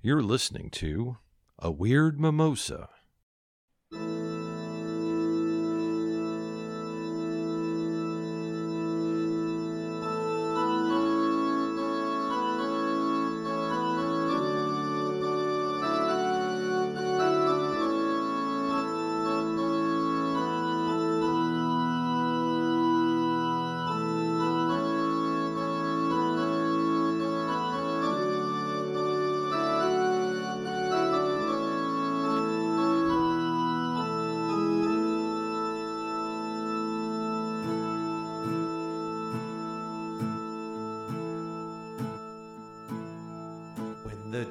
You're listening to A Weird Mimosa.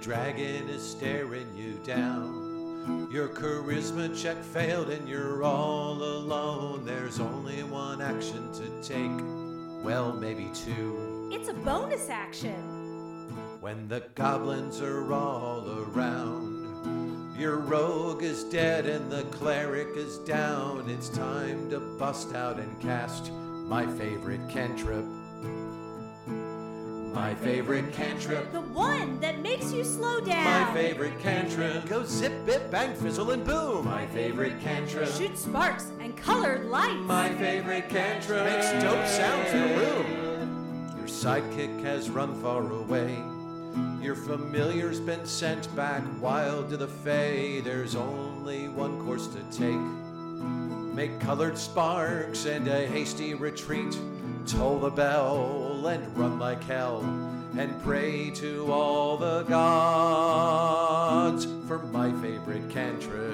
Dragon is staring you down, your charisma check failed and you're all alone. There's only one action to take, well, maybe two. It's a bonus action. When the goblins are all around, your rogue is dead and the cleric is down. It's time to bust out and cast my favorite cantrip. My favorite cantrip. The one that makes you slow down. My favorite cantrip. Go zip, bip, bang, fizzle, and boom. My favorite cantrip. Shoot sparks and colored lights. My favorite cantrip. Makes dope sounds in a room. Your sidekick has run far away. Your familiar's been sent back wild to the fay. There's only one course to take. Make colored sparks and a hasty retreat. Toll the bell and run like hell. And pray to all the gods for my favorite cantrip.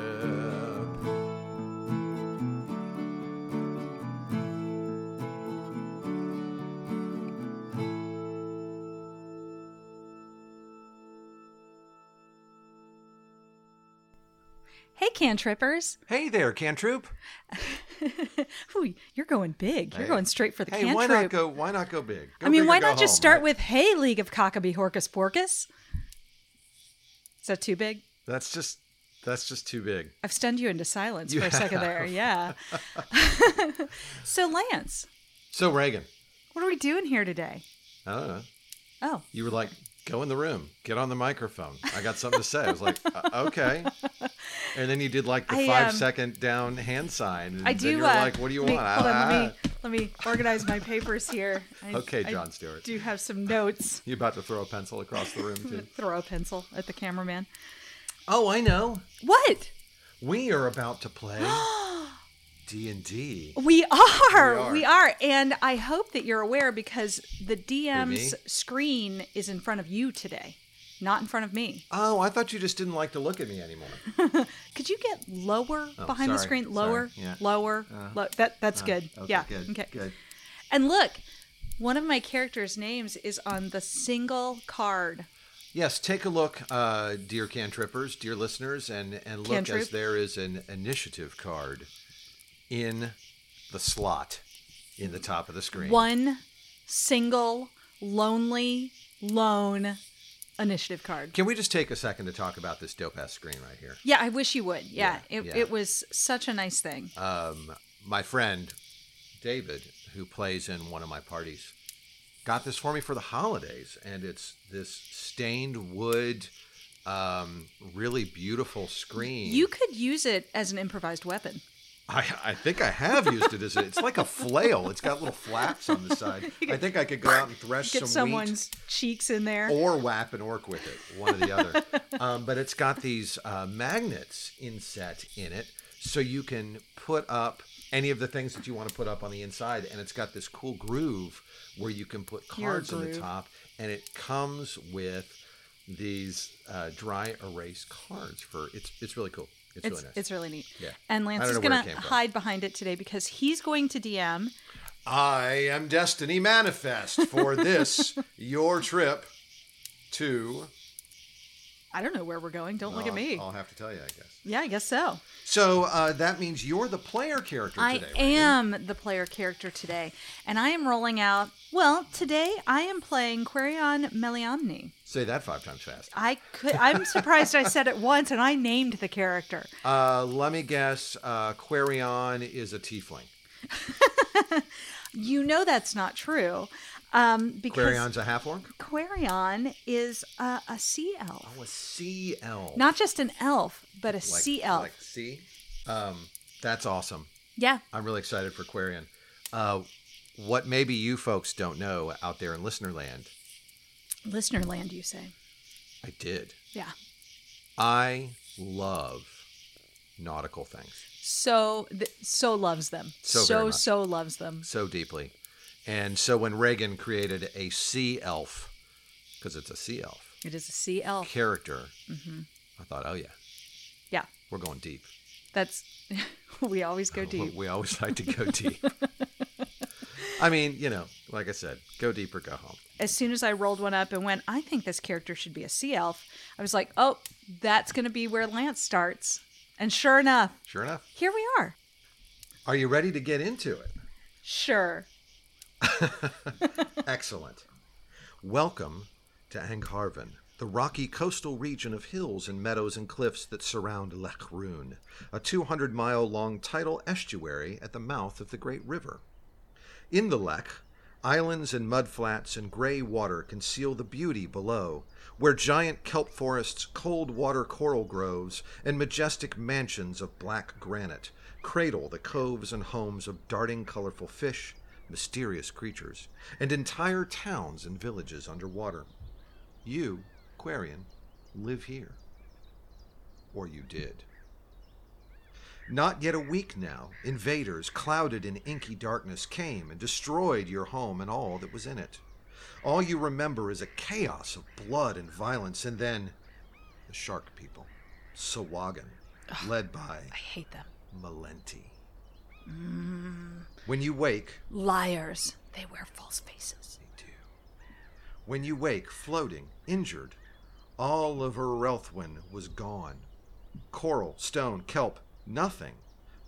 Hey, cantrippers. Hey there, Cantroop. Ooh, you're going big. You're going straight for the Hey, cantrip. why not go? Why not go big? Go I mean, why not just home, start right? with Hey League of Cockabee Horcus Porcus? Is that too big? That's just that's just too big. I've stunned you into silence You for a second there. Yeah. so, Lance, So Reagan, what are we doing here today? I don't know. Oh, You were like, go in the room, get on the microphone. I got something to say. I was like, uh, okay. And then you did like the I, five um, second down hand sign. And I do. you were uh, like, what do you me- want? Hold on, let me let me organize my papers here. I- Okay, Jon Stewart. do you have some notes. You about to throw a pencil across the room too? Throw a pencil at the cameraman. oh, I know. What? We are about to play D and D. We are, we are, and I hope that you're aware because the DM's screen is in front of you today, not in front of me. Oh, I thought you just didn't like to look at me anymore. Could you get lower Oh, behind the screen? Lower, yeah. lower. Uh, lo- that that's Uh, good. okay, yeah. good, Okay. Good. And look, one of my characters' names is on the single card. Yes, take a look, uh, dear cantrippers, dear listeners, and, and look Cantrip. as there is an initiative card in the slot in the top of the screen. One single, lonely, lone initiative card. Can we just take a second to talk about this dope ass screen right here? Yeah, I wish you would. Yeah, Yeah, it, yeah. it was such a nice thing. Um, my friend David, who plays in one of my parties, got this for me for the holidays, and it's this stained wood, um, really beautiful screen. You could use it as an improvised weapon. I, I think I have used it as a, it's like a flail. It's got little flaps on the side. I think I could go out and thresh Get some someone's cheeks in there. or whap an orc with it, one or the other. um, but it's got these uh, magnets inset in it, so you can put up any of the things that you want to put up on the inside, and it's got this cool groove where you can put cards on the top, and it comes with these uh, dry erase cards for it's it's really cool. It's, It's really nice. it's really neat. Yeah. And Lance is know where it gonna came from. hide behind it today because he's going to DM. I am Destiny Manifest for this your trip to. I don't know where we're going. Don't look at me. I'll have to tell you, I guess. Yeah, I guess so. So uh, that means you're the player character I today. right? am the player character today, and I am rolling out. Well, today I am playing Querion Meliamni. Say that five times fast. I could. I'm surprised I said it once, and I named the character. Uh, let me guess. Uh, Querion is a tiefling. You know that's not true. Um, because Querion's a half orc? Querion is a, a sea elf. Oh, a sea elf. Not just an elf, but a like, sea elf. Like sea? Um, that's awesome. yeah. I'm really excited for Quarion. Uh, what maybe you folks don't know out there in listener land, Listener land, you say. I did. Yeah. I love nautical things So, th- so loves them. So so, so loves them. so deeply. And so when Reagan created a sea elf, because it's a sea elf It is a sea elf. character, mm-hmm. I thought, oh yeah, Yeah. we're going deep. That's, we always go deep. We always like to go deep. I mean, you know, like I said, go deep or go home. As soon as I rolled one up and went, I think this character should be a sea elf, I was like, oh, that's going to be where Lance starts. And sure enough, Sure enough. here we are. Are you ready to get into it? Sure. Excellent. Welcome to Angharven, the rocky coastal region of hills and meadows and cliffs that surround Lech Rune, a 200 mile long tidal estuary at the mouth of the great river. In the Lech, islands and mudflats and gray water conceal the beauty below, where giant kelp forests, cold water coral groves, and majestic mansions of black granite cradle the coves and homes of darting colorful fish, mysterious creatures, and entire towns and villages underwater. You, Quarian, live here. Or you did. Not yet a week now, invaders, clouded in inky darkness, came and destroyed your home and all that was in it. All you remember is a chaos of blood and violence, and then the shark people, Sahuagin, led by I hate them. Malenti. Mm. When you wake, Liars. They wear false faces. they do. When you wake, floating, injured, all of Relthwyn was gone. Coral, stone, kelp, nothing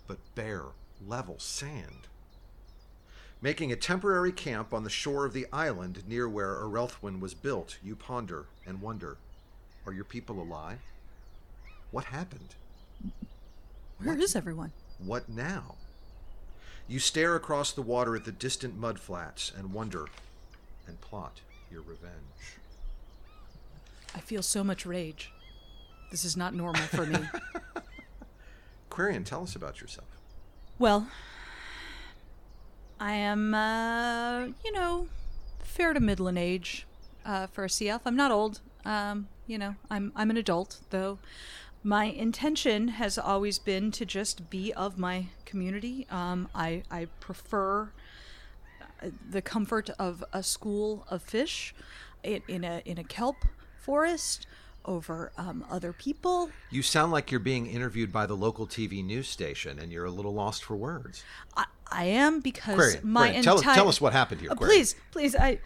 but bare, level sand. Making a temporary camp on the shore of the island near where Arelthwyn was built, you ponder and wonder Are your people alive? What happened? Where is everyone? What now? You stare across the water at the distant mud flats and wonder and plot your revenge. I feel so much rage. This is not normal for me. Quarian, tell us about yourself. well, I am, uh, you know, fair to middling age uh, for a sea elf. I'm not old. Um, you know, I'm I'm an adult, though. My intention has always been to just be of my community. Um, I I prefer uh, the comfort of a school of fish in, in a in a kelp forest over um, other people. You sound like you're being interviewed by the local TV news station and you're a little lost for words. I, I am because Quarian, my Quarian, tell, entire tell us what happened here. Uh, please, please, I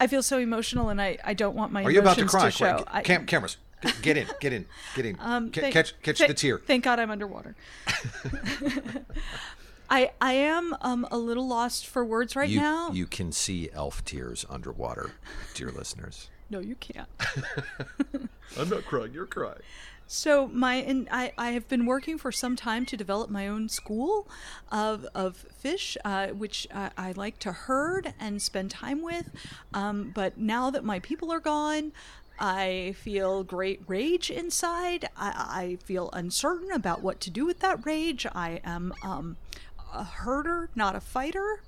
I feel so emotional and I, I don't want my Are you about to cry? show. Quick, I- Cam- cameras, get in, get in, get in. um, Ca- thank- catch catch thank- the tear. Thank God I'm underwater. I I am um a little lost for words right you, now. you can see elf tears underwater, dear listeners. no, you can't. I'm not crying. You're crying. So my and I, I have been working for some time to develop my own school of, of fish, uh, which I, I like to herd and spend time with. Um, but now that my people are gone, I feel great rage inside. I, I feel uncertain about what to do with that rage. I am um, a herder, not a fighter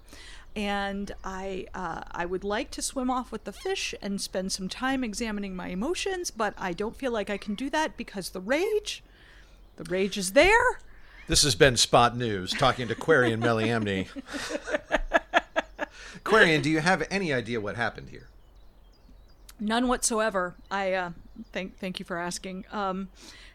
and I uh, I would like to swim off with the fish and spend some time examining my emotions, but I don't feel like I can do that because the rage, the rage is there. This has been Spot News talking to Quarian Meliamni. Quarian, do you have any idea what happened here? None whatsoever. I uh, thank thank you for asking. Um,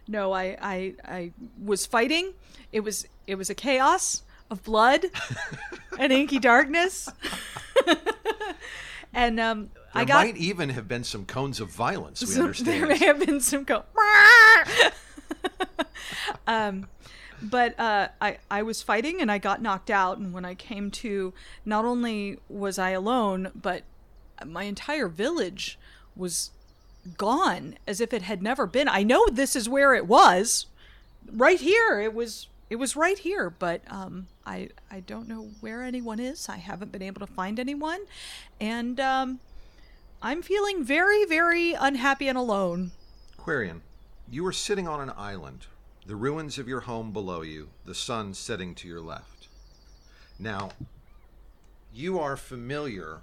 no, I, I I was fighting. It was it was a chaos of blood and inky darkness. and um, There I got might even have been some cones of violence. We some- understand. there may have been some go. um, but uh, I I was fighting and I got knocked out. And when I came to, not only was I alone, but my entire village was gone as if it had never been. I know this is where it was. Right here, it was it was right here, but um, I I don't know where anyone is. I haven't been able to find anyone, and um, I'm feeling very very unhappy and alone. Quarian, you are sitting on an island, the ruins of your home below you, the sun setting to your left. Now, you are familiar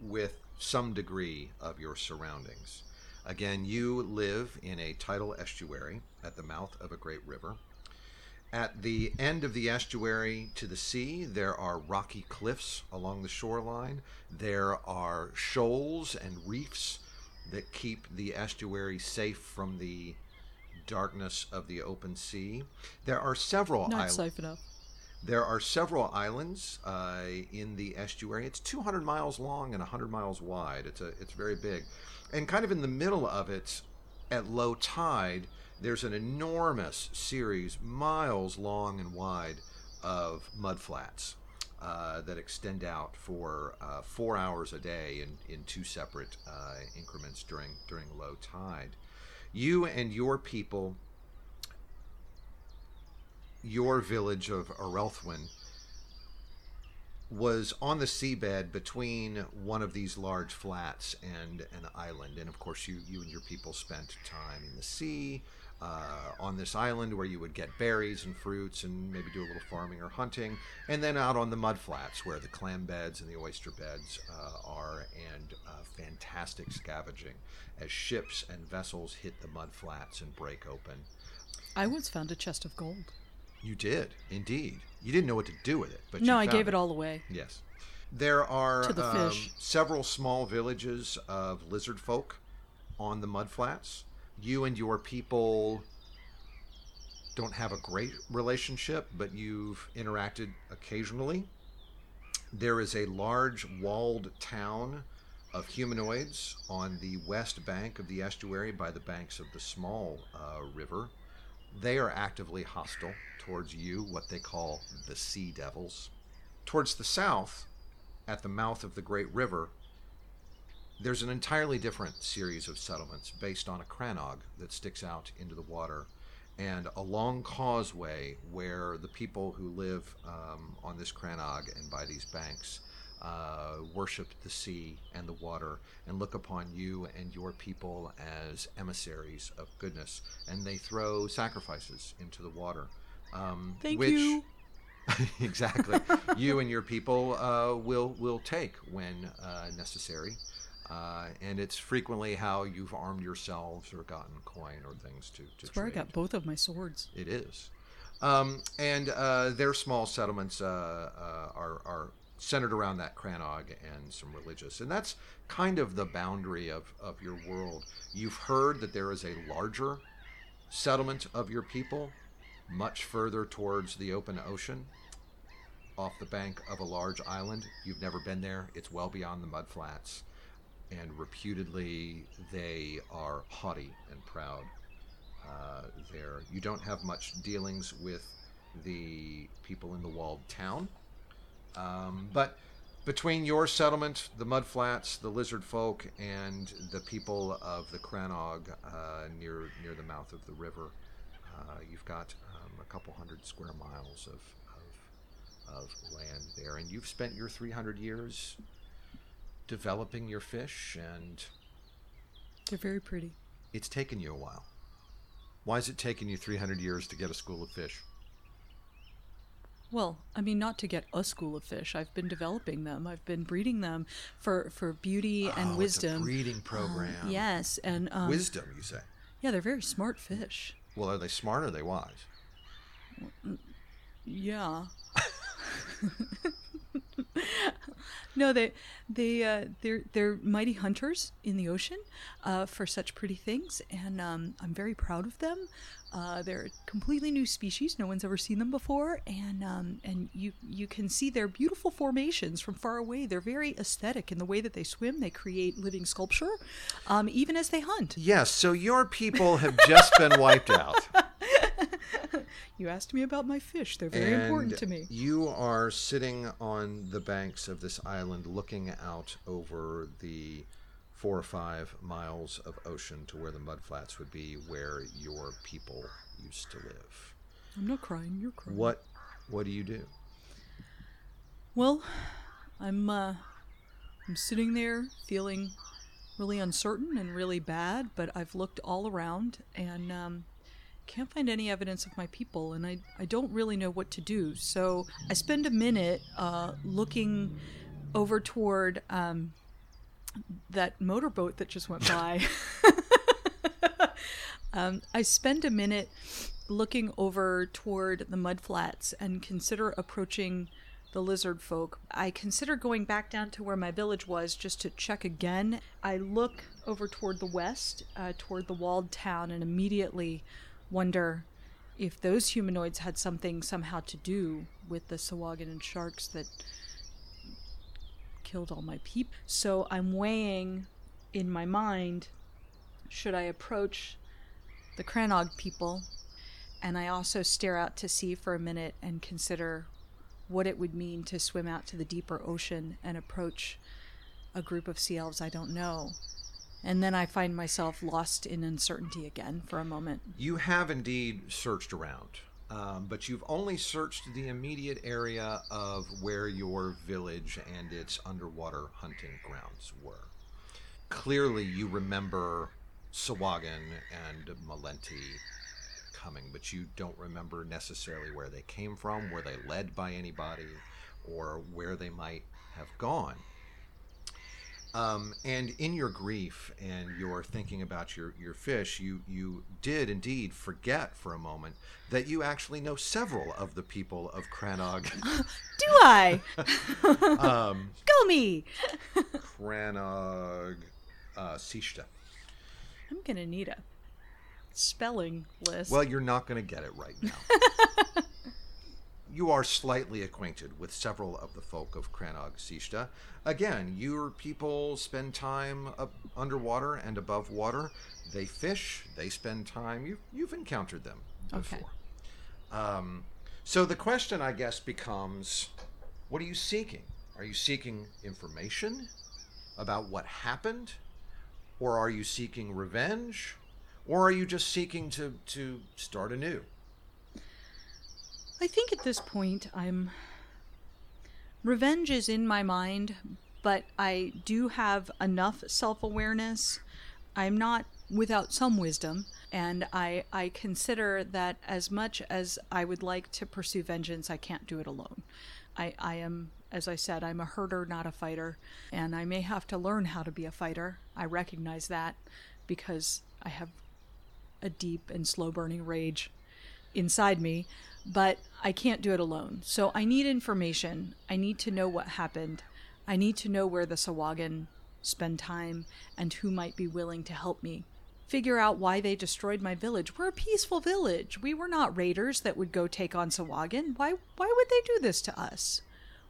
with some degree of your surroundings. Again, you live in a tidal estuary at the mouth of a great river. At the end of the estuary to the sea, there are rocky cliffs along the shoreline. There are shoals and reefs that keep the estuary safe from the darkness of the open sea. There are several Not islands. safe enough. There are several islands uh, in the estuary. It's 200 miles long and 100 miles wide. It's a it's very big, and kind of in the middle of it, at low tide, there's an enormous series, miles long and wide, of mud flats uh, that extend out for uh, four hours a day in in two separate uh, increments during during low tide. You and your people your village of Arelthwin was on the seabed between one of these large flats and an island. And of course, you, you and your people spent time in the sea uh, on this island where you would get berries and fruits and maybe do a little farming or hunting. And then out on the mud flats where the clam beds and the oyster beds uh, are, and uh, fantastic scavenging as ships and vessels hit the mud flats and break open. I once found a chest of gold. You did, indeed. You didn't know what to do with it, but No, I gave it all away. Yes, there are the um, several small villages of lizard folk on the mud flats. You and your people don't have a great relationship, but you've interacted occasionally. There is a large walled town of humanoids on the west bank of the estuary by the banks of the small uh, river. They are actively hostile towards you, what they call the Sea Devils. Towards the south, at the mouth of the great river, there's an entirely different series of settlements based on a crannog that sticks out into the water and a long causeway where the people who live um, on this crannog and by these banks uh, worship the sea and the water and look upon you and your people as emissaries of goodness and they throw sacrifices into the water um, Thank which you. exactly you and your people uh, will will take when uh, necessary uh, and it's frequently how you've armed yourselves or gotten coin or things to, to That's where I got both of my swords. It is. Um, and uh, their small settlements uh, uh, are, are centered around that Cranog and some religious. And that's kind of the boundary of, of your world. You've heard that there is a larger settlement of your people much further towards the open ocean off the bank of a large island. You've never been there, it's well beyond the mud flats. And reputedly, they are haughty and proud uh, there. You don't have much dealings with the people in the walled town. Um, but between your settlement, the Mudflats, the Lizard Folk, and the people of the Cranog uh, near near the mouth of the river, uh, you've got um, a couple hundred square miles of, of of land there, and you've spent your 300 years developing your fish, and They're very pretty. it's taken you a while. Why has it taken you 300 years to get a school of fish? Well, I mean, not to get a school of fish. I've been developing them. I've been breeding them for for beauty oh, and Oh, wisdom. It's a breeding um, program. Yes, and um, Wisdom, you say? yeah, they're very smart fish. Well, are they smart or are they wise? Mm, mm, yeah. no, they they uh, they're they're mighty hunters in the ocean uh, for such pretty things, and um, I'm very proud of them. Uh, they're a completely new species; no one's ever seen them before, and um, and you you can see their beautiful formations from far away. They're very aesthetic in the way that they swim. They create living sculpture, um, even as they hunt. Yes, so your people have just been wiped out. You asked me about my fish; they're very important to me. You are sitting on the banks of this island looking out over the four or five miles of ocean to where the mudflats would be, where your people used to live. I'm not crying. You're crying. What what do you do? Well, I'm uh, I'm sitting there feeling really uncertain and really bad, but I've looked all around and um, can't find any evidence of my people, and I I don't really know what to do. So I spend a minute uh, looking over toward um, that motorboat that just went by. um, I spend a minute looking over toward the mudflats and consider approaching the lizard folk. I consider going back down to where my village was just to check again. I look over toward the west, uh, toward the walled town, and immediately wonder if those humanoids had something somehow to do with the Sahuagin and sharks that killed all my peep. So I'm weighing in my mind should I approach the Cranog people? And I also stare out to sea for a minute and consider what it would mean to swim out to the deeper ocean and approach a group of sea elves I don't know. And then I find myself lost in uncertainty again for a moment. You have indeed searched around, um, but you've only searched the immediate area of where your village and its underwater hunting grounds were. Clearly, you remember Sahuagin and Malenti coming, but you don't remember necessarily where they came from, were they led by anybody, or where they might have gone. Um, and in your grief and your thinking about your, your fish, you, you did indeed forget for a moment that you actually know several of the people of Cranog. Do I? um, Go me! Cranog uh, Sishta. I'm gonna need a spelling list. Well, you're not going to get it right now. You are slightly acquainted with several of the folk of Cranog Sishta. Again, your people spend time up underwater and above water. They fish. They spend time. You, you've encountered them before. Okay. Um, so the question, I guess, becomes what are you seeking? Are you seeking information about what happened? Or are you seeking revenge? Or are you just seeking to, to start anew? I think at this point I'm. Revenge is in my mind, but I do have enough self awareness. I'm not without some wisdom, and I, I consider that as much as I would like to pursue vengeance, I can't do it alone. I, I am, as I said, I'm a herder, not a fighter, and I may have to learn how to be a fighter. I recognize that because I have a deep and slow burning rage inside me, but I can't do it alone. So I need information. I need to know what happened. I need to know where the Sahuagin spend time and who might be willing to help me. Figure out why they destroyed my village. We're a peaceful village. We were not raiders that would go take on Sahuagin. Why why would they do this to us?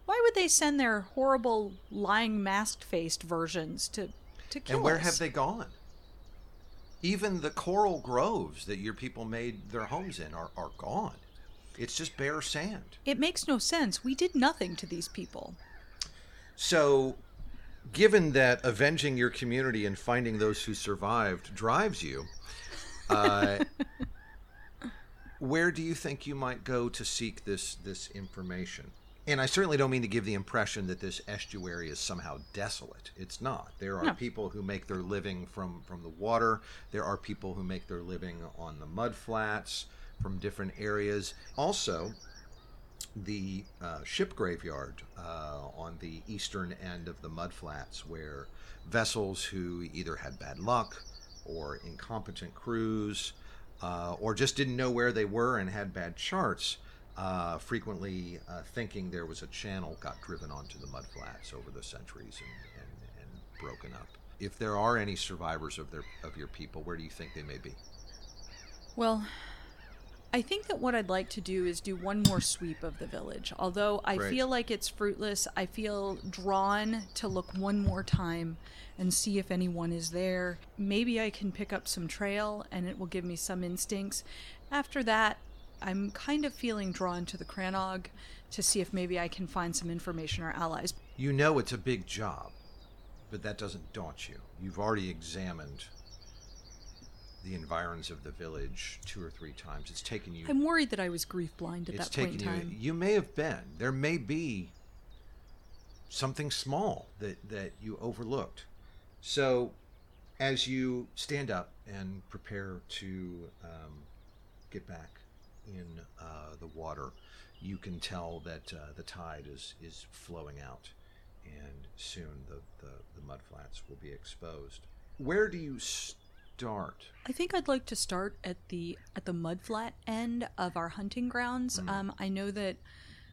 Why would they send their horrible lying masked faced versions to to kill us? And where us? have they gone? Even the coral groves that your people made their homes in are, are gone. It's just bare sand. It makes no sense. We did nothing to these people. So, given that avenging your community and finding those who survived drives you, uh, where do you think you might go to seek this this information? And I certainly don't mean to give the impression that this estuary is somehow desolate. It's not. There are No. people who make their living from from the water. There are people who make their living on the mud flats from different areas. Also, the uh, ship graveyard uh, on the eastern end of the mudflats, where vessels who either had bad luck or incompetent crews uh, or just didn't know where they were and had bad charts, uh, frequently uh, thinking there was a channel got driven onto the mudflats over the centuries and, and, and broken up. If there are any survivors of their of your people, where do you think they may be? Well, I think that what I'd like to do is do one more sweep of the village. Although I Great. feel like it's fruitless, I feel drawn to look one more time and see if anyone is there. Maybe I can pick up some trail and it will give me some instincts. After that, I'm kind of feeling drawn to the Cranog to see if maybe I can find some information or allies. You know it's a big job, but that doesn't daunt you. You've already examined the environs of the village two or three times. It's taken you. I'm worried that I was grief blind at it's that point taken in you. time. You may have been. There may be something small that that you overlooked. So, as you stand up and prepare to um, get back in uh, the water, you can tell that uh, the tide is is flowing out, and soon the, the the mud flats will be exposed. Where do you start? I think I'd like to start at the at the mudflat end of our hunting grounds. Um, I know that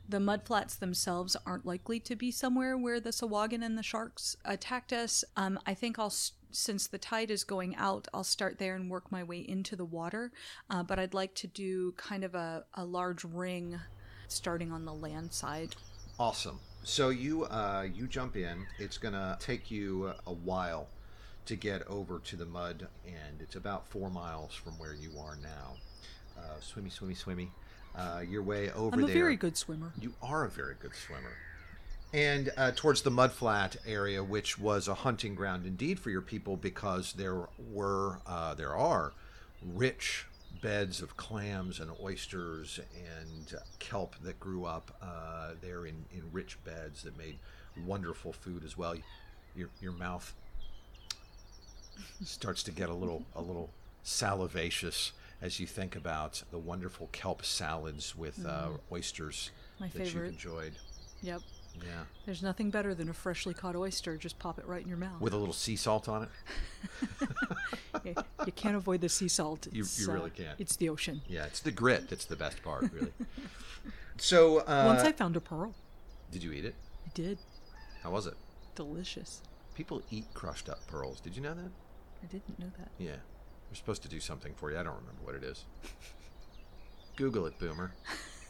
the mudflats themselves aren't likely to be somewhere where the Sahuagin and the sharks attacked us. Um, I think I'll s- since the tide is going out, I'll start there and work my way into the water. Uh, but I'd like to do kind of a, a large ring, starting on the land side. Awesome. So you uh, you jump in. It's gonna take you a while to get over to the mud, and it's about four miles from where you are now. Uh, swimmy, swimmy, swimmy. Uh, your way over I'm a there. very good swimmer. You are a very good swimmer. And uh, towards the mudflat area, which was a hunting ground indeed for your people, because there were uh, there are rich beds of clams and oysters and kelp that grew up uh, there in, in rich beds that made wonderful food as well. Your your mouth starts to get a little a little salivacious as you think about the wonderful kelp salads with uh, oysters My that you've enjoyed. Yep. Yeah, There's nothing better than a freshly caught oyster. Just pop it right in your mouth. with a little sea salt on it. you, you can't avoid the sea salt. You- It's, you really uh, can't. It's the ocean. Yeah, it's the grit that's the best part, really. so, uh, Once I found a pearl. did you eat it? I did. How was it? Delicious. People eat crushed up pearls. Did you know that? I didn't know that. Yeah, we're supposed to do something for you. I don't remember what it is. Google it, Boomer.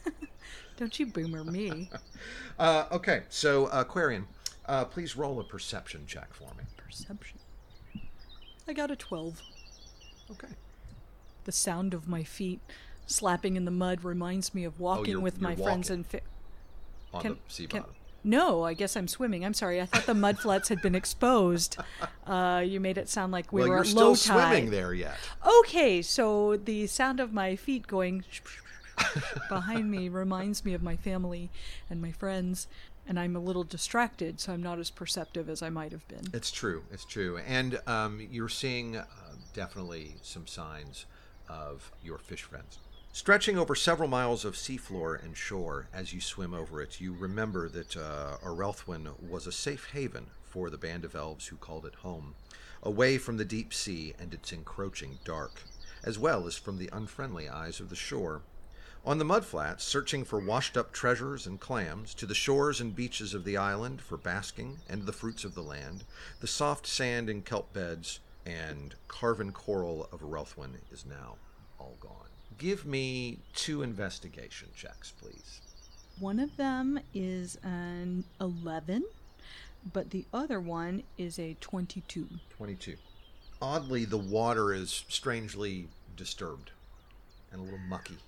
Don't you boomer me. Uh, okay, so Aquarian, uh, please roll a perception check for me. Perception. I got a 12. Okay. The sound of my feet slapping in the mud reminds me of walking Oh, you're- with you're my friends walking. and fi- On Can- the sea can- bottom. No, I guess I'm swimming. I'm sorry. I thought the mud flats had been exposed. Uh, you made it sound like we well, were you're still low tide. swimming there yet. Okay, so the sound of my feet going behind me reminds me of my family and my friends, and I'm a little distracted, so I'm not as perceptive as I might have been. It's true. It's true. And um, you're seeing uh, definitely some signs of your fish friends. Stretching over several miles of seafloor and shore, as you swim over it, you remember that uh, Arelthwin was a safe haven for the band of elves who called it home, away from the deep sea and its encroaching dark, as well as from the unfriendly eyes of the shore. On the mudflats, searching for washed up treasures and clams, to the shores and beaches of the island for basking and the fruits of the land, the soft sand and kelp beds and carven coral of Relthwin is now all gone. Give me two investigation checks, please. One of them is an 11, but the other one is a 22. 22. Oddly, the water is strangely disturbed and a little mucky.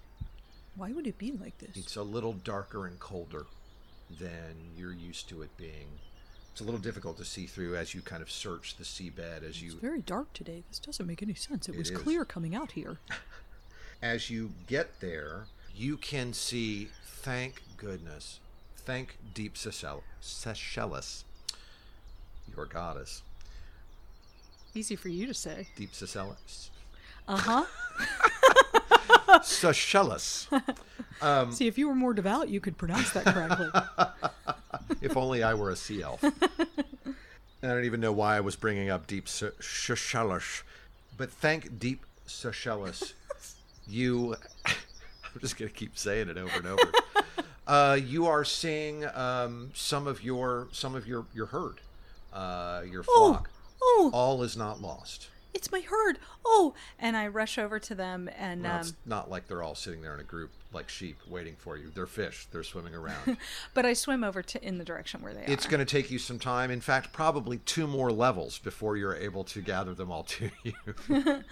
Why would it be like this? It's a little darker and colder than you're used to it being. It's a little difficult to see through as you kind of search the seabed as you It's very dark today. This doesn't make any sense. It It was is. clear coming out here. as you get there, you can see thank goodness. Thank deep Seychell- Sashelas. Your goddess. Easy for you to say. Deep Sashelas. Uh huh. Sashelas. See, if you were more devout, you could pronounce that correctly. if only I were a sea elf. I don't even know why I was bringing up deep Se- Sashelas. But thank deep Sashelas. You, I'm just going to keep saying it over and over. Uh, you are seeing um, some of your some of your your herd, uh, your flock. oh, All is not lost. it's my herd. Oh, and I rush over to them and Well, um, it's not like they're all sitting there in a group like sheep waiting for you. They're fish. They're swimming around. but I swim over to in the direction where they are. It's are. going to take you some time. In fact, probably two more levels before you're able to gather them all to you.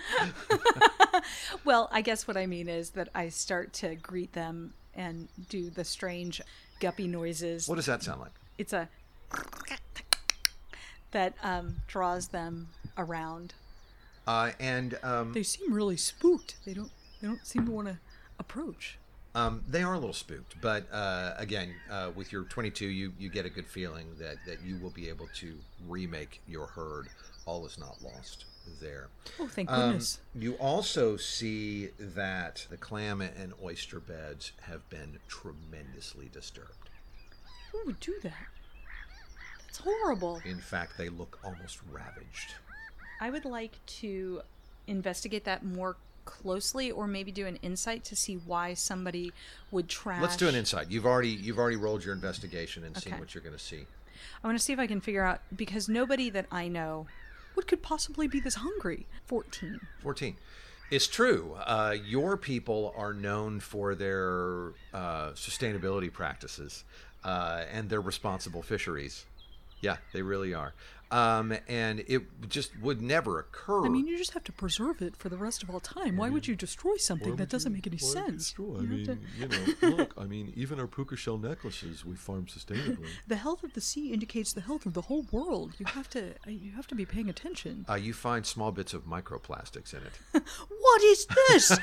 Well, I guess what I mean is that I start to greet them and do the strange guppy noises. what does that sound like? It's a that um, draws them around. Uh, and um, They seem really spooked. They don't. They don't seem to want to approach. Um, they are a little spooked, but uh, again, uh, with your 22, you, you get a good feeling that, that you will be able to remake your herd. All is not lost there. Oh, thank Um, goodness. you also see that the clam and oyster beds have been tremendously disturbed. Who would do that? That's horrible. In fact, they look almost ravaged. I would like to investigate that more closely, or maybe do an insight to see why somebody would trash. Let's do an insight. You've already you've already rolled your investigation and seen what you're going to see. I want to see if I can figure out because nobody that I know, what could possibly be this hungry? Fourteen. 14. It's true. Uh, your people are known for their uh, sustainability practices uh, and their responsible fisheries. Yeah, they really are. Um, and it just would never occur. I mean, you just have to preserve it for the rest of all time. Why would you destroy something that doesn't make any you sense? I You mean, to- you know, look, I mean, even our puka shell necklaces we farm sustainably. the health of the sea indicates the health of the whole world. You have to. uh, You have to be paying attention. uh, you find small bits of microplastics in it. What is this?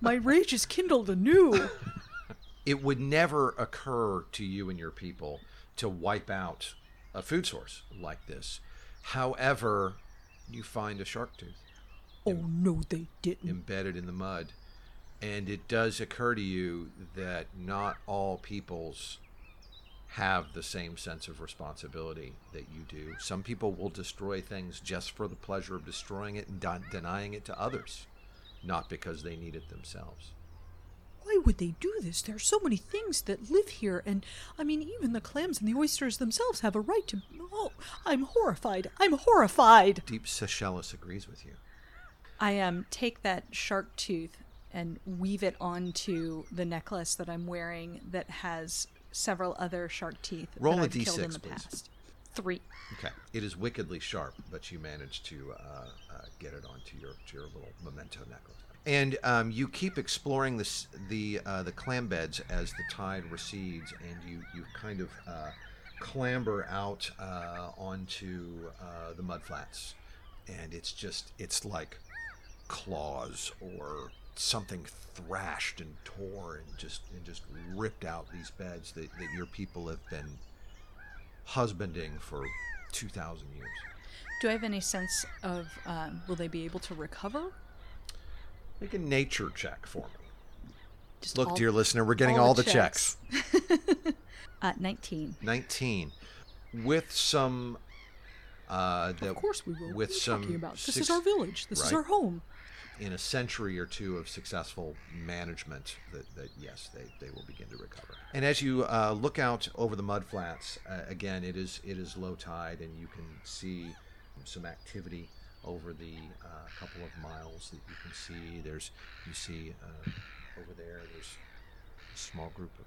My rage is kindled anew. it would never occur to you and your people to wipe out a food source like this. However, you find a shark tooth. Oh no, they didn't. embedded in the mud. And it does occur to you that not all peoples have the same sense of responsibility that you do. Some people will destroy things just for the pleasure of destroying it and de- denying it to others, not because they need it themselves. Why would they do this? There are so many things that live here, and I mean, even the clams and the oysters themselves have a right to. Oh, I'm horrified. I'm horrified. Deep Sashelas agrees with you. I um take that shark tooth and weave it onto the necklace that I'm wearing that has several other shark teeth Roll that a I've killed in D6, the please. past. Three. Okay. It is wickedly sharp, but you managed to uh, uh, get it onto your to your little memento necklace. And um, you keep exploring this, the uh, the clam beds as the tide recedes, and you you kind of uh, clamber out uh, onto uh, the mud flats, and it's just it's like claws or something thrashed and tore and just and just ripped out these beds that, that your people have been husbanding for 2,000 years. Do I have any sense of um, will they be able to recover? Make a nature check for me. Just Look, all- dear listener, we're getting all all, the the checks. Uh, Nineteen. 19. With some. Uh, that, Of course we will. With you some. talking about? This six- is our village. This is our home. In a century or two of successful management, that, that yes, they, they will begin to recover. And as you uh, look out over the mud flats, uh, again, it is it is low tide, and you can see some activity over the uh, couple of miles that you can see. There's you see uh, over there. There's a small group of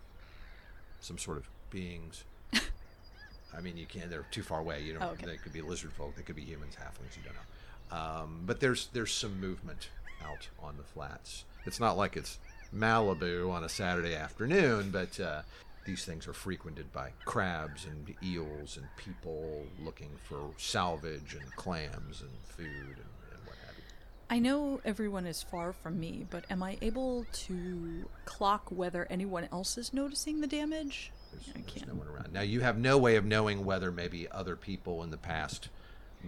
some sort of beings. I mean, you can't. They're too far away. You don't. Oh, okay. They could be lizard folk. They could be humans, halflings. You don't know. Um, but there's there's some movement out on the flats. It's not like it's Malibu on a Saturday afternoon, but uh, these things are frequented by crabs and eels and people looking for salvage and clams and food and, and what have you. I know everyone is far from me, but am I able to clock whether anyone else is noticing the damage? There's, I there's can't. no one around. Now you have no way of knowing whether maybe other people in the past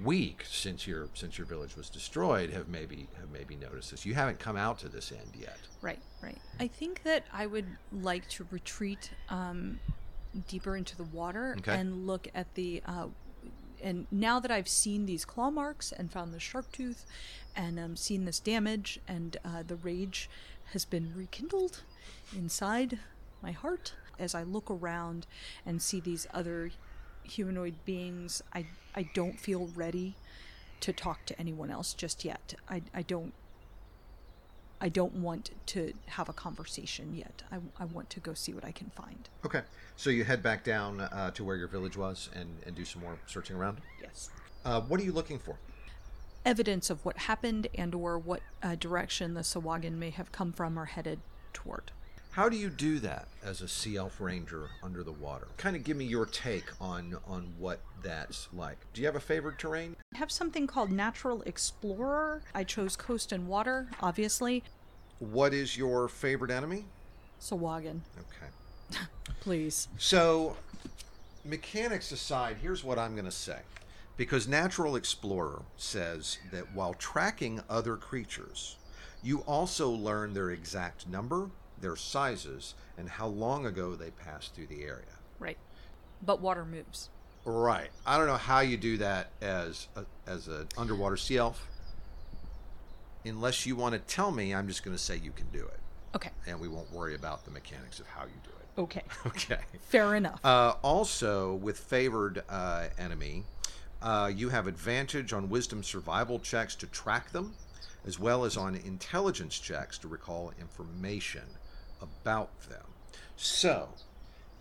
week since your since your village was destroyed have maybe have maybe noticed this. You haven't come out to this end yet. Right, right. I think that I would like to retreat um, deeper into the water Okay. and look at the. Uh, and now that I've seen these claw marks and found the shark tooth, and um, seen this damage, and uh, the rage has been rekindled inside my heart, as I look around and see these other humanoid beings, I I don't feel ready to talk to anyone else just yet. I I don't I don't want to have a conversation yet. I, I want to go see what I can find. Okay. So you head back down uh, to where your village was and, and do some more searching around. Yes. Uh, what are you looking for? Evidence of what happened and or what uh, direction the Sahuagin may have come from or headed toward. How do you do that as a sea elf ranger under the water? Kind of give me your take on on what that's like. Do you have a favorite terrain? I have something called Natural Explorer. I chose coast and water, obviously. What is your favorite enemy? Sahuagin, Okay. please. So, mechanics aside, here's what I'm going to say. Because Natural Explorer says that while tracking other creatures, you also learn their exact number, their sizes, and how long ago they passed through the area. Right. But water moves. Right. I don't know how you do that as a, as an underwater sea elf. Unless you want to tell me, I'm just going to say you can do it, Okay. and we won't worry about the mechanics of how you do it. Okay. Okay. Fair enough. Uh, also, with favored uh, enemy, uh, you have advantage on wisdom survival checks to track them, as well as on intelligence checks to recall information about them. So,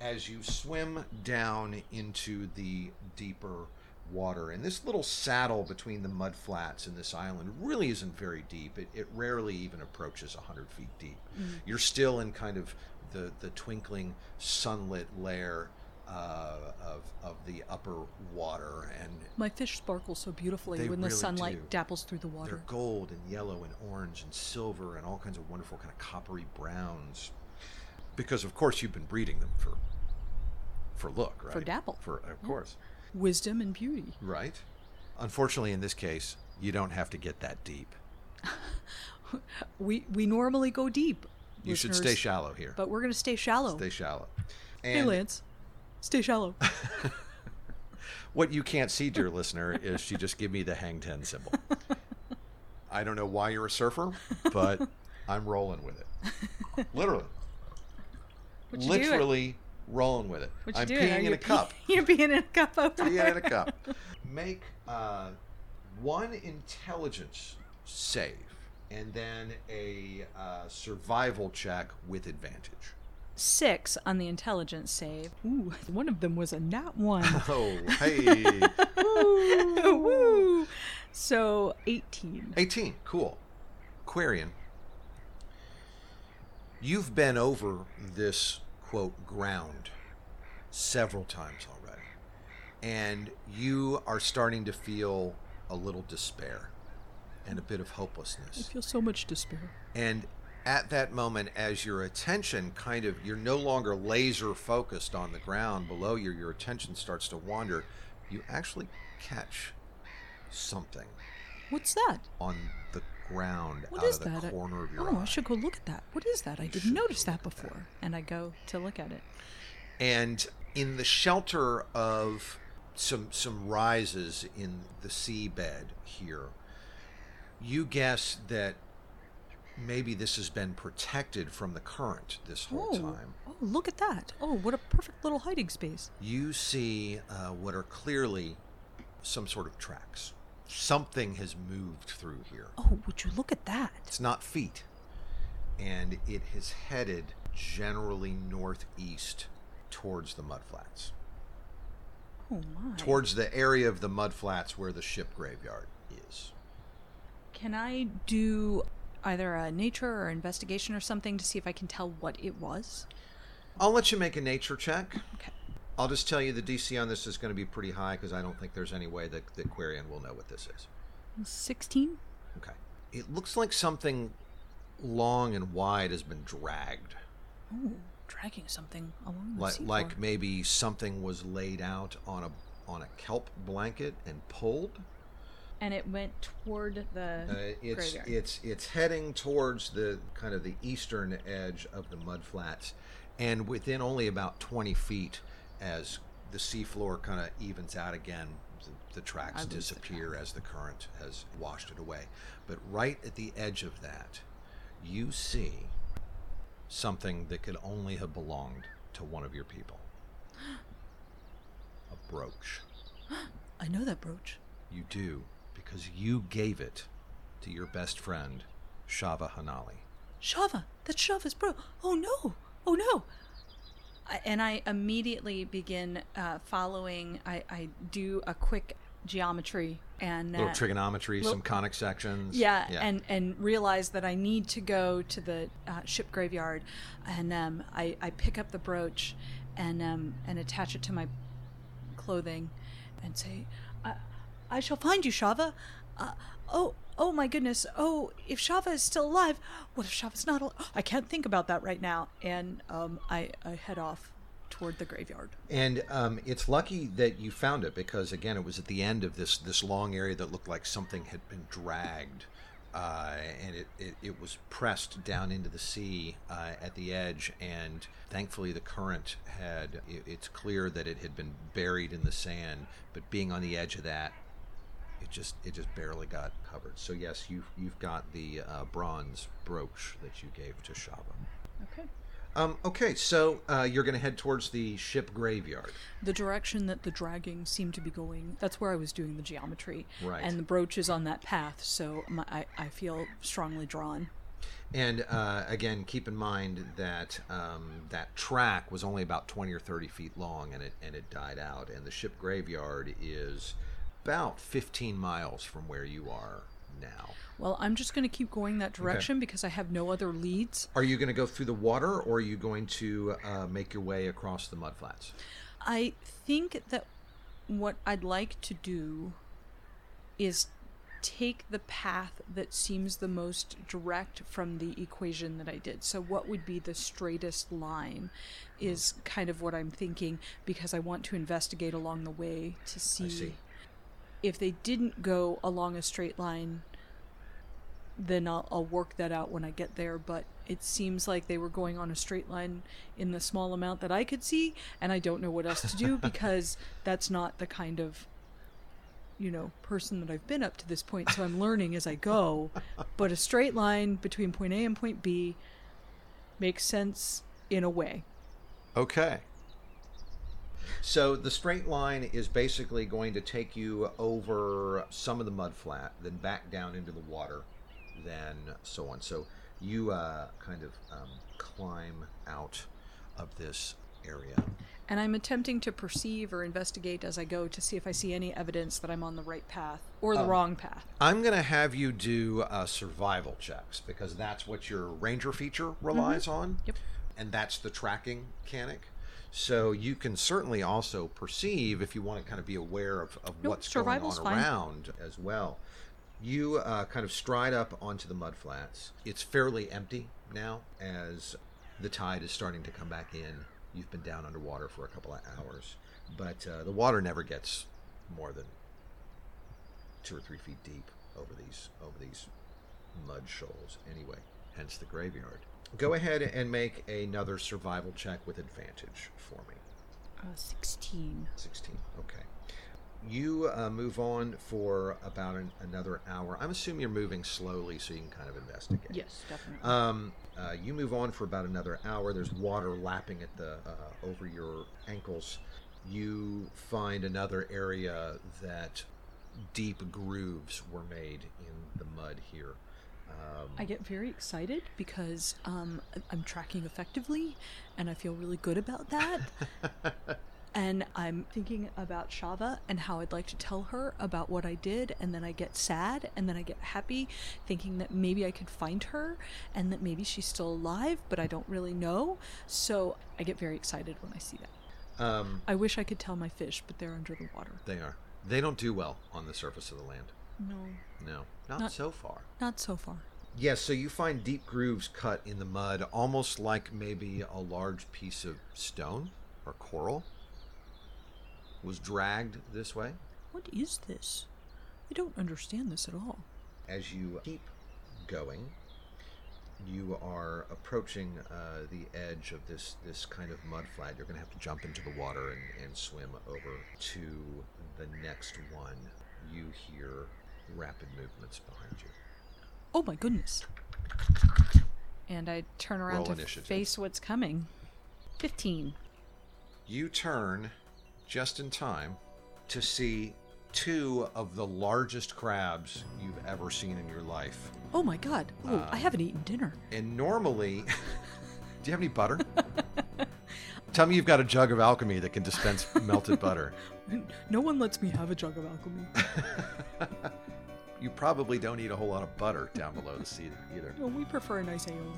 as you swim down into the deeper water, and this little saddle between the mud flats and this island really isn't very deep. It, it rarely even approaches 100 feet deep. Mm. You're still in kind of the, the twinkling sunlit layer uh, of, of the upper water, and My fish sparkle so beautifully when the sunlight do. dapples through the water. they're gold and yellow and orange and silver and all kinds of wonderful kind of coppery browns. Because of course you've been breeding them for for look, right? For dapple. For of course. Wisdom and beauty. Right. Unfortunately, in this case, you don't have to get that deep. We we normally go deep. You should stay shallow here. But we're gonna stay shallow. Stay shallow. hey, Lance, stay shallow. what you can't see, dear listener, is she just give me the hang ten symbol. I don't know why you're a surfer, but I'm rolling with it. Literally. What you doing? Literally rolling with it. I'm? Peeing in a cup. You're peeing in a cup over Peeing there. in a cup. Make uh, one intelligence save and then a uh, survival check with advantage. Six on the intelligence save. Ooh, one of them was a nat one. Oh, hey. Woo! Woo. So eighteen. 18. Cool. Quarian, you've been over this, quote, ground several times already. And you are starting to feel a little despair and a bit of hopelessness. I feel so much despair. And at that moment, as your attention kind of, you're no longer laser focused on the ground below you, your attention starts to wander, you actually catch something What's that? on the ground What out is of the that? I- corner of your oh, eye. I should go look at that. What is that? I You didn't notice that at that. before. And I go to look at it. And in the shelter of some some rises in the seabed here, you guess that maybe this has been protected from the current this whole oh, time. oh, look at that. Oh, what a perfect little hiding space. You see uh, what are clearly some sort of tracks. Something has moved through here. Oh, would you look at that? It's not feet. And it has headed generally northeast towards the mudflats. Oh my. Towards the area of the mudflats where the ship graveyard is. Can I do either a nature or investigation or something to see if I can tell what it was? I'll let you make a nature check. Okay. I'll just tell you the DC on this is going to be pretty high because I don't think there's any way that, that Quarian will know what this is. 16? Okay. It looks like something long and wide has been dragged. Oh, dragging something along the like like maybe something was laid out on a on a kelp blanket and pulled. And it went toward the Uh, it's graveyard. it's it's heading towards the kind of the eastern edge of the mudflats, and within only about twenty feet, as the seafloor kind of evens out again, the, the tracks lose the disappear as the current has washed it away. But right at the edge of that, you see something that could only have belonged to one of your people. A brooch. I know that brooch. You do, because you gave it to your best friend, Shava Hanali. Shava, that's Shava's bro. Oh no, oh no. I, and I immediately begin uh, following. I, I do a quick geometry and little uh, trigonometry, little- some conic sections. yeah, and and realize that I need to go to the uh, ship graveyard, and um, I I pick up the brooch, and um, and attach it to my clothing, and say, I, shall find you, Shava. Uh, oh oh my goodness. Oh, if Shava is still alive, what if Shava's not? Al- I can't think about that right now, and um, I I head off toward the graveyard. And um, it's lucky that you found it because again, it was at the end of this this long area that looked like something had been dragged, uh, and it, it it was pressed down into the sea uh, at the edge. And thankfully, the current had. It, it's clear that it had been buried in the sand, but being on the edge of that. It just it just barely got covered. So yes, you've you've got the uh, bronze brooch that you gave to Shava. Okay. Um, okay, so uh, you're going to head towards the ship graveyard. the direction that the dragging seemed to be going that's where i was doing the geometry Right. and the brooch is on that path so my, I, I feel strongly drawn And uh, again, keep in mind that um, that track was only about 20 or 30 feet long and it, and it died out. And the ship graveyard is about 15 miles from where you are now. well i'm just going to keep going that direction because i have no other leads Are you going to go through the water or are you going to uh, make your way across the mudflats? i think that what i'd like to do is take the path that seems the most direct from the equation that I did. So, what would be the straightest line is kind of what I'm thinking because I want to investigate along the way to see, see. If they didn't go along a straight line. Then I'll, I'll work that out when I get there. But it seems like they were going on a straight line in the small amount that I could see, and I don't know what else to do because that's not the kind of you know person that I've been up to this point so I'm learning as I go but a straight line between point A and point B makes sense in a way Okay. So the straight line is basically going to take you over some of the mud flat, then back down into the water, then so on. So you uh, kind of um, climb out of this area. and I'm attempting to perceive or investigate as I go to see if I see any evidence that I'm on the right path or the wrong path I'm going to have you do uh, survival checks because that's what your ranger feature relies on. Yep. And that's the tracking mechanic. So you can certainly also perceive if you want to kind of be aware of, of Nope, what's going on fine. around as well. You uh, kind of stride up onto the mud flats. It's fairly empty now as the tide is starting to come back in. You've been down underwater for a couple of hours, but uh, the water never gets more than two or three feet deep over these over these mud shoals anyway hence the graveyard go ahead and make another survival check with advantage for me uh, 16 16 okay you uh, move on for about an, another hour i'm assuming you're moving slowly so you can kind of investigate yes definitely um, uh, you move on for about another hour. There's water lapping at the uh, over your ankles. You find another area that deep grooves were made in the mud here. Um, I get very excited because um, I'm tracking effectively, and I feel really good about that. and I'm thinking about Shava and how I'd like to tell her about what I did, and then I get sad, and then I get happy, thinking that maybe I could find her, and that maybe she's still alive, but I don't really know. So I get very excited when I see that. um, I wish I could tell my fish, but they're under the water. they are. They don't do well on the surface of the land. No, No, not, Not- so far. not so far. Yes, so you find deep grooves cut in the mud, almost like maybe a large piece of stone or coral was dragged this way. What is this? I don't understand this at all. As you keep going, you are approaching uh, the edge of this, this kind of mud flat. You're going to have to jump into the water and, and swim over to the next one. You hear rapid movements behind you. Oh my goodness. And I turn around Roll to initiative. face what's coming. 15. You turn just in time to see two of the largest crabs you've ever seen in your life. Oh my god. Oh, Uh, I haven't eaten dinner. And normally, do you have any butter? Tell me you've got a jug of alchemy that can dispense melted butter. No one lets me have a jug of alchemy. You probably don't eat a whole lot of butter down below the sea either. no, we prefer a nice aioli.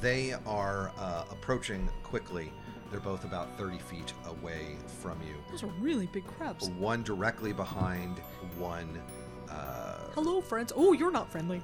They are uh, approaching quickly. They're both about 30 feet away from you. Those are really big crabs. One directly behind, one. Uh, Hello, friends. Oh, you're not friendly.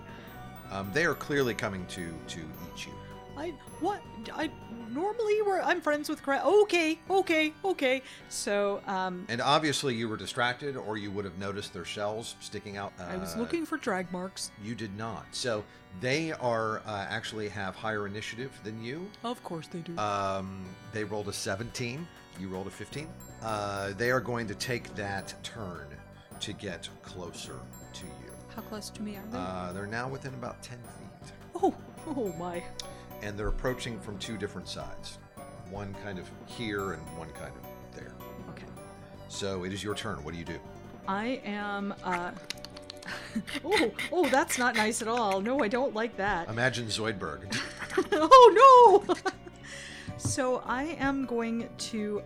um, they are clearly coming to to eat you. I what I normally were I'm friends with crab. Okay, okay, okay. So um, And obviously, you were distracted, or you would have noticed their shells sticking out. I was uh, looking for drag marks. You did not. So they are uh, actually have higher initiative than you. Of course they do. Um, they rolled a 17. You rolled a 15. Uh, they are going to take that turn to get closer to you. How close to me are they? Uh, they're now within about 10 feet. oh, oh my. And they're approaching from two different sides. One kind of here and one kind of there. Okay. So it is your turn. What do you do? I am. Uh... oh, oh, that's not nice at all. No, I don't like that. Imagine Zoidberg. oh no! so I am going to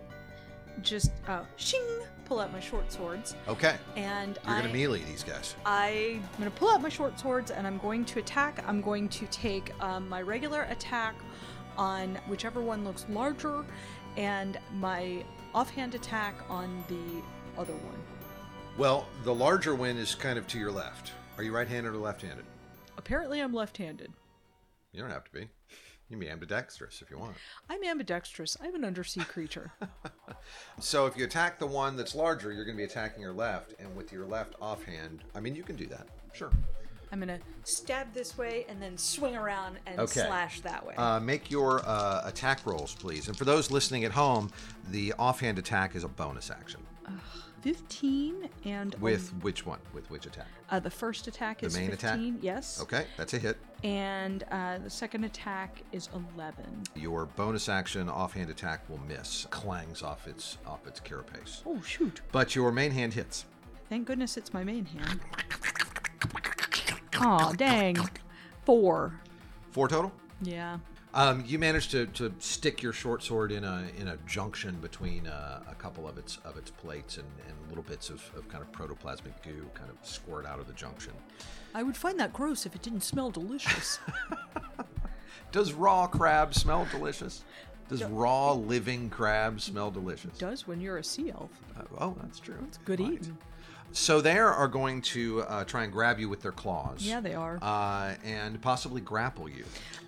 just uh, shing pull out my short swords Okay. and You're I, to melee these guys. I'm going to pull out my short swords and I'm going to attack. I'm going to take um, my regular attack on whichever one looks larger and my offhand attack on the other one. Well, the larger one is kind of to your left. Are you right handed or left handed? Apparently, I'm left handed. You don't have to be. You can be ambidextrous if you want. I'm ambidextrous. I'm an undersea creature. So if you attack the one that's larger, you're going to be attacking your left, and with your left offhand, I mean, you can do that. Sure. I'm going to stab this way and then swing around and Okay. slash that way. Uh, make your uh, attack rolls, please. And for those listening at home, the offhand attack is a bonus action. 15 and With which one? With which attack? uh, the first attack The is main attack? 15. Yes. Okay, that's a hit. And uh, the second attack is 11. Your bonus action offhand attack will miss, clangs off its off its carapace. Oh shoot! But your main hand hits. Thank goodness it's my main hand. Aw, dang. Four. Four total. Yeah. Um, you managed to, to stick your short sword in a in a junction between uh, a couple of its of its plates and, and little bits of, of kind of protoplasmic goo kind of squirt out of the junction. I would find that gross if it didn't smell delicious. Does raw crab smell delicious? Does raw living crab smell delicious? does when you're a sea elf. Uh, oh, that's true. It's good Right. eating. So they are going to uh, try and grab you with their claws. Yeah, they are. Uh, and possibly grapple you.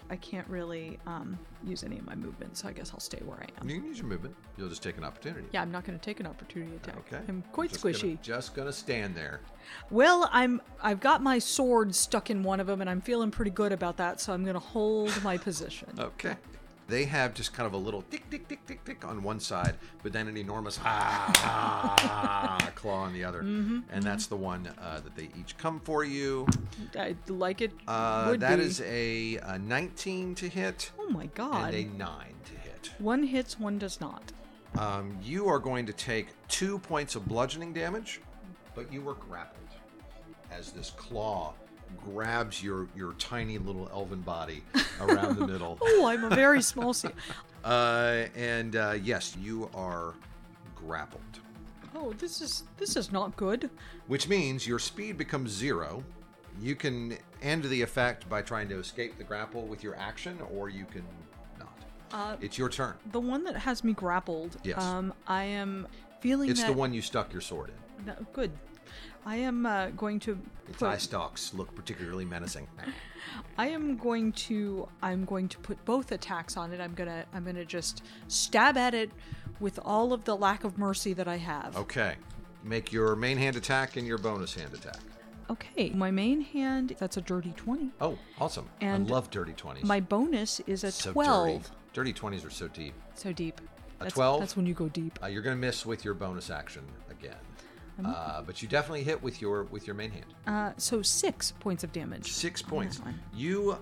I can't really um, use any of my movement, so I guess I'll stay where I am. You can use your movement. You'll just take an opportunity. Yeah, I'm not going to take an opportunity attack. Okay. I'm quite Just gonna- squishy. just gonna stand there. Well, I'm I've got my sword stuck in one of them, and I'm feeling pretty good about that. So I'm going to hold my position. Okay. They have just kind of a little tick, tick, tick, tick, tick on one side, but then an enormous ah, ah, claw on the other. Mm-hmm, and that's the one uh, that they each come for you. I like it. Uh, would that be. is a, a 19 to hit Oh my god. and a 9 to hit. One hits, one does not. Um, you are going to take two points of bludgeoning damage, but you were grappled as this claw grabs your, your tiny little elven body around the middle. Oh, I'm a very small sea. Uh, and uh, yes, you are grappled, Oh, this is this is not good. which means your speed becomes zero. You can end the effect by trying to escape the grapple with your action, or you can not. Uh, It's your turn. the one that has me grappled. Yes. Um, I am feeling It's that. the one you stuck your sword in. no, good. I am uh, going to. Its put- eye stalks look particularly menacing. I am going to. I'm going to put both attacks on it. I'm gonna. I'm gonna just stab at it with all of the lack of mercy that I have. Okay. Make your main hand attack and your bonus hand attack. Okay. My main hand. That's a dirty twenty. Oh, awesome. And I love dirty 20s. My bonus is a so twelve. Dirty. dirty 20s are so deep. So deep. A That's, 12? That's when you go deep. Uh, you're going to miss with your bonus action again. Uh, but you definitely hit with your with your main hand. Uh, so six points of damage. Six points. one. You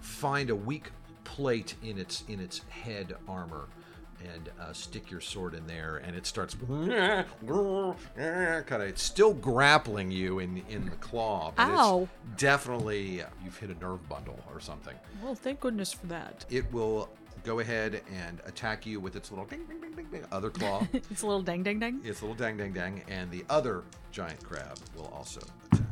find a weak plate in its in its head armor and uh, stick your sword in there and it starts kind of it's still grappling you in in the claw but Ow. it's definitely you've hit a nerve bundle or something Well, thank goodness for that. it will go ahead and attack you with its little ding, ding, ding, ding, ding, other claw. It's a little dang dang dang. its little dang, dang, dang, and the other giant crab will also attack.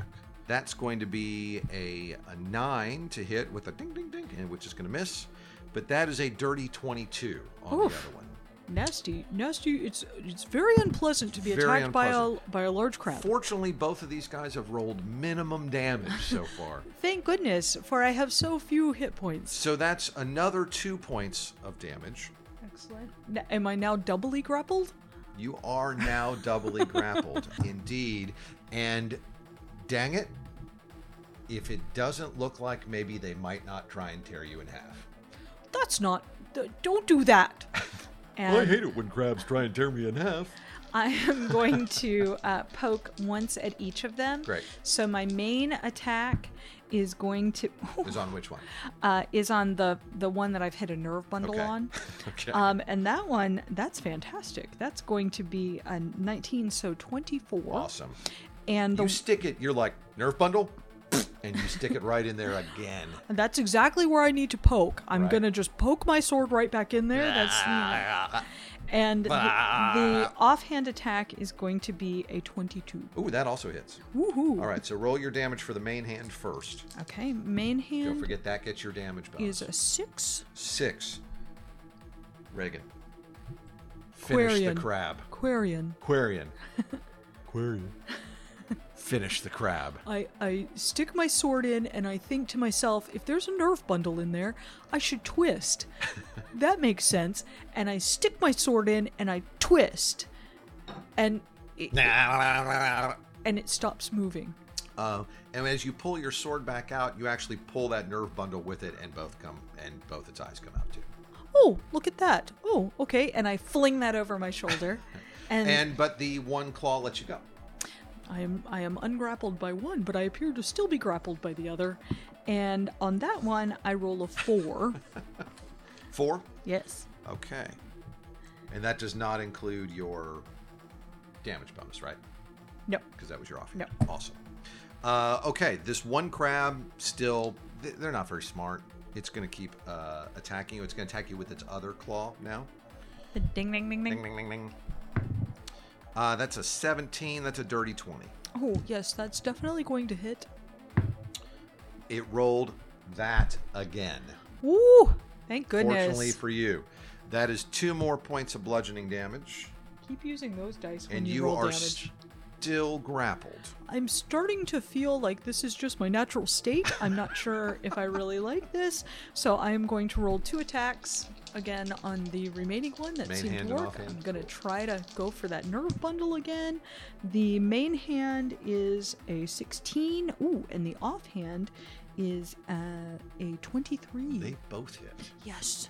That's going to be a, a nine to hit with a ding, ding, ding, and which is going to miss. But that is a dirty 22 on Oof. the other one. Nasty, nasty. It's it's very unpleasant to be Very attacked by a by a large crab. Fortunately, both of these guys have rolled minimum damage so far. Thank goodness, for I have so few hit points. So that's another two points of damage. Excellent. N- am I now doubly grappled? You are now doubly grappled, indeed. And dang it, if it doesn't look like maybe they might not try and tear you in half. That's not. Don't do that. And I hate it when crabs try and tear me in half. I am going to uh, poke once at each of them. Great. So my main attack is going to Is on which one? uh, is on the the one that I've hit a nerve bundle Okay. on. Okay. Um, and that one, that's fantastic. That's going to be a 19, so 24. awesome. And the, You stick it, you're like, nerve bundle? And you stick it right in there again. And that's exactly where I need to poke. I'm Right. gonna just poke my sword right back in there. That's and the, the offhand attack is going to be a 22. Ooh, that also hits. Woohoo! All right, so roll your damage for the main hand first. Okay, main hand. Don't forget that gets your damage bonus. is a six. Six. Reagan. Finish Quarian. the crab. Quarian. Quarian. Aquarium. Finish the crab. I, I stick my sword in and I think to myself, if there's a nerve bundle in there, I should twist. that makes sense. And I stick my sword in and I twist. And it, and it stops moving. Uh, and as you pull your sword back out, you actually pull that nerve bundle with it, and both come and both its eyes come out too. Oh, look at that. Oh, okay. And I fling that over my shoulder. And, And but the one claw lets you go. I am I am ungrappled by one, but I appear to still be grappled by the other. And on that one, I roll a four. Four. yes. Okay. And that does not include your damage bonus, right? No. Because that was your off. No. Awesome. Uh, okay, this one crab still, they're not very smart. It's going to keep uh, attacking you. It's going to attack you with its other claw now. Ding ding ding ding. Ding, ding, ding, ding. Uh, that's a 17. That's a dirty 20. Oh, yes, that's definitely going to hit. It rolled that again. Woo! Thank goodness. Fortunately for you. That is two more points of bludgeoning damage, Keep using those dice when and you, you roll are damage. still grappled. I'm starting to feel like this is just my natural state. I'm not sure if I really like this, so I'm going to roll two attacks again on the remaining one that Main seemed to work. I'm going to try to go for that nerve bundle again. The main hand is a 16. Ooh, and the offhand is uh, a 23. They both hit. Yes.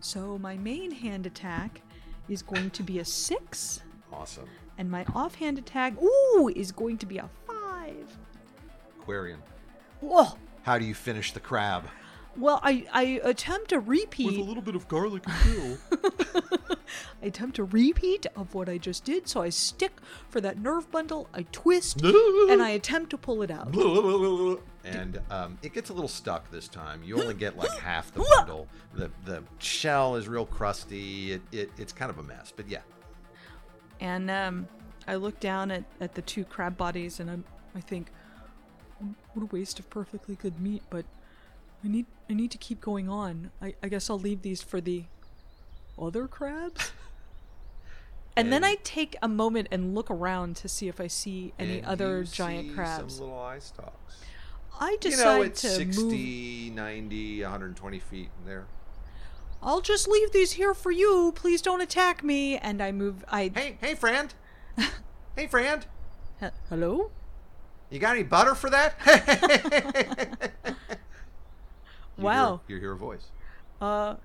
So my main hand attack is going to be a 6. Awesome. And my offhand attack, ooh, is going to be a five. Quarian. Whoa. How do you finish the crab? Well, I, I attempt a repeat. With a little bit of garlic and dill. I attempt a repeat of what I just did. So I stick for that nerve bundle, I twist, and I attempt to pull it out. And um, it gets a little stuck this time. You only get like half the bundle. The the shell is real crusty. It, it it's kind of a mess. But yeah, And um, I look down at, at the two crab bodies, and I'm, I think, what a waste of perfectly good meat. But I need I need to keep going on. I, I guess I'll leave these for the other crabs. And, then I take a moment and look around to see if I see any And other you giant see crabs. Some little eye stalks. I You decide know, it's to 60, move. 90, 120 feet in there. I'll just leave these here for you. Please don't attack me. And I move. I Hey, hey, friend. hey, friend. He- hello. You got any butter for that? You hear- Wow. you hear a voice. Uh,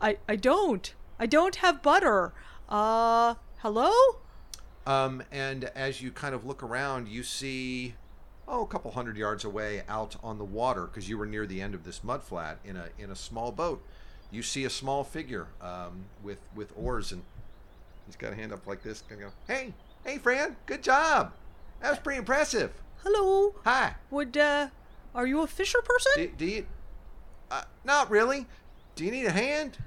I I don't. I don't have butter. Uh, hello. Um, and as you kind of look around, you see, oh, a couple hundred yards away out on the water, because you were near the end of this mud flat in a in a small boat. You see a small figure um, with with oars, and he's got a hand up like this, and go, "Hey, hey, Fran, good job. That was pretty impressive. Hello. Hi. Would uh, are you a fisher person? Do, do you? Uh, not really, Do you need a hand?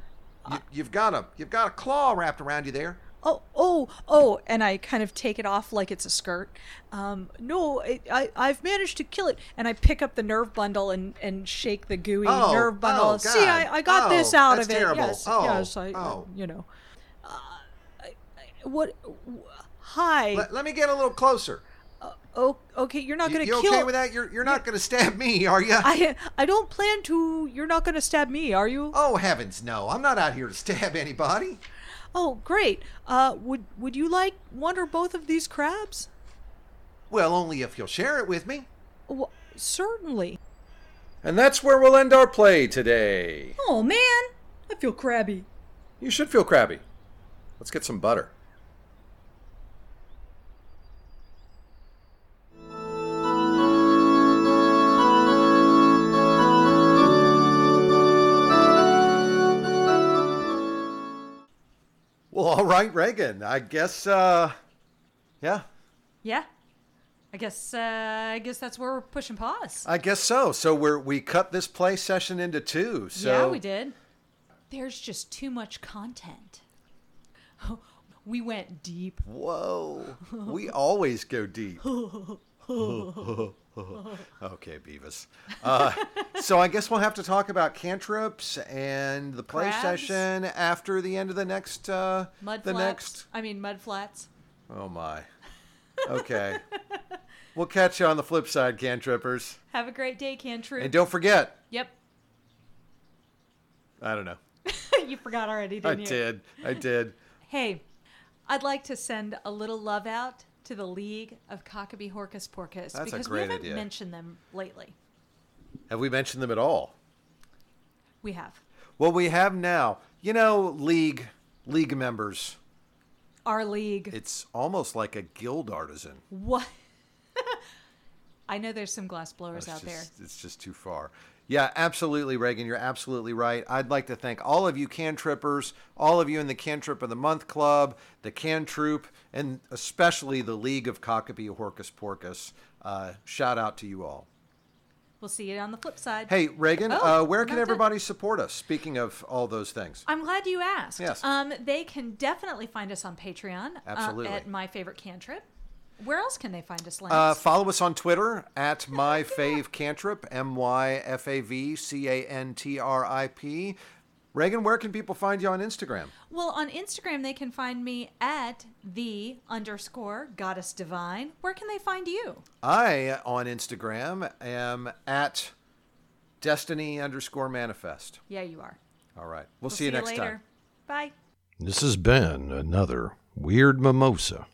You, you've got a you've got a claw wrapped around you there. Oh, oh, oh, and I kind of take it off like it's a skirt. Um, no, it, I, I've managed to kill it. And I pick up the nerve bundle and, and shake the gooey Oh, nerve bundle. oh, See, I, I got Oh, this out of it. terrible. Yes, Oh, yes, I, oh. you know. Uh, I, I, what? w- Hi. Let, let me get a little closer. Oh, okay, you're not gonna you kill. okay with that? You're you're not going to stab me, are you? I, I don't plan to. You're not gonna stab me, are you? Oh heavens, no! I'm not out here to stab anybody. Oh, great. Uh, would would you like one or both of these crabs? Well, only if you'll share it with me. Wh- certainly. And that's where we'll end our play today. Oh man, I feel crabby. You should feel crabby. Let's get some butter. Well, all right, Reagan. I guess. uh Yeah, Yeah. I guess uh, I guess that's where we're pushing pause. I guess so. So we're we cut this play session into two. So yeah, we did. There's just too much content. We went deep. Whoa, we always go deep. okay, Beavis. Uh, so I guess we'll have to talk about cantrips and the play Crabs? session after the end of the next. Uh, Mud the flats. next. I mean mud flats. Oh my. Okay. we'll catch you on the flip side, cantrippers. Have a great day, Cantrip. And don't forget. Yep. I don't know. you forgot already, I didn't you? did. I did. Hey, I'd like to send a little love out to the League of Cockabee Horcus Porcus That's a because we haven't idea. mentioned them lately. Have we mentioned them at all? We have. Well, we have now. You know, league league members. Our league. It's almost like a guild artisan. what? I know there's some glass blowers out there. it's just too far. Yeah, absolutely, Reagan. You're absolutely right. I'd like to thank all of you cantrippers, all of you in the Cantrip of the Month Club, the Can Troop, and especially the League of Cockapee Horcus Porcus. Uh, shout out to you all. We'll see you on the flip side. Hey, Reagan, Oh, uh, where can everybody support us? Speaking of all those things. I'm glad you asked. Yes. Um, they can definitely find us on Patreon. uh, Absolutely. at My Favorite Cantrip. Where else can they find us, Lance? Uh, follow us on Twitter at myfavecantrip, M Y F A V C A N T R I P. Reagan, where can people find you on Instagram? well, on Instagram, they can find me at the underscore goddess divine. Where can they find you? I, on Instagram, am at destiny underscore manifest. Yeah, you are. All right. We'll, We'll see, you next later. time. Bye. This has been another Weird Mimosa.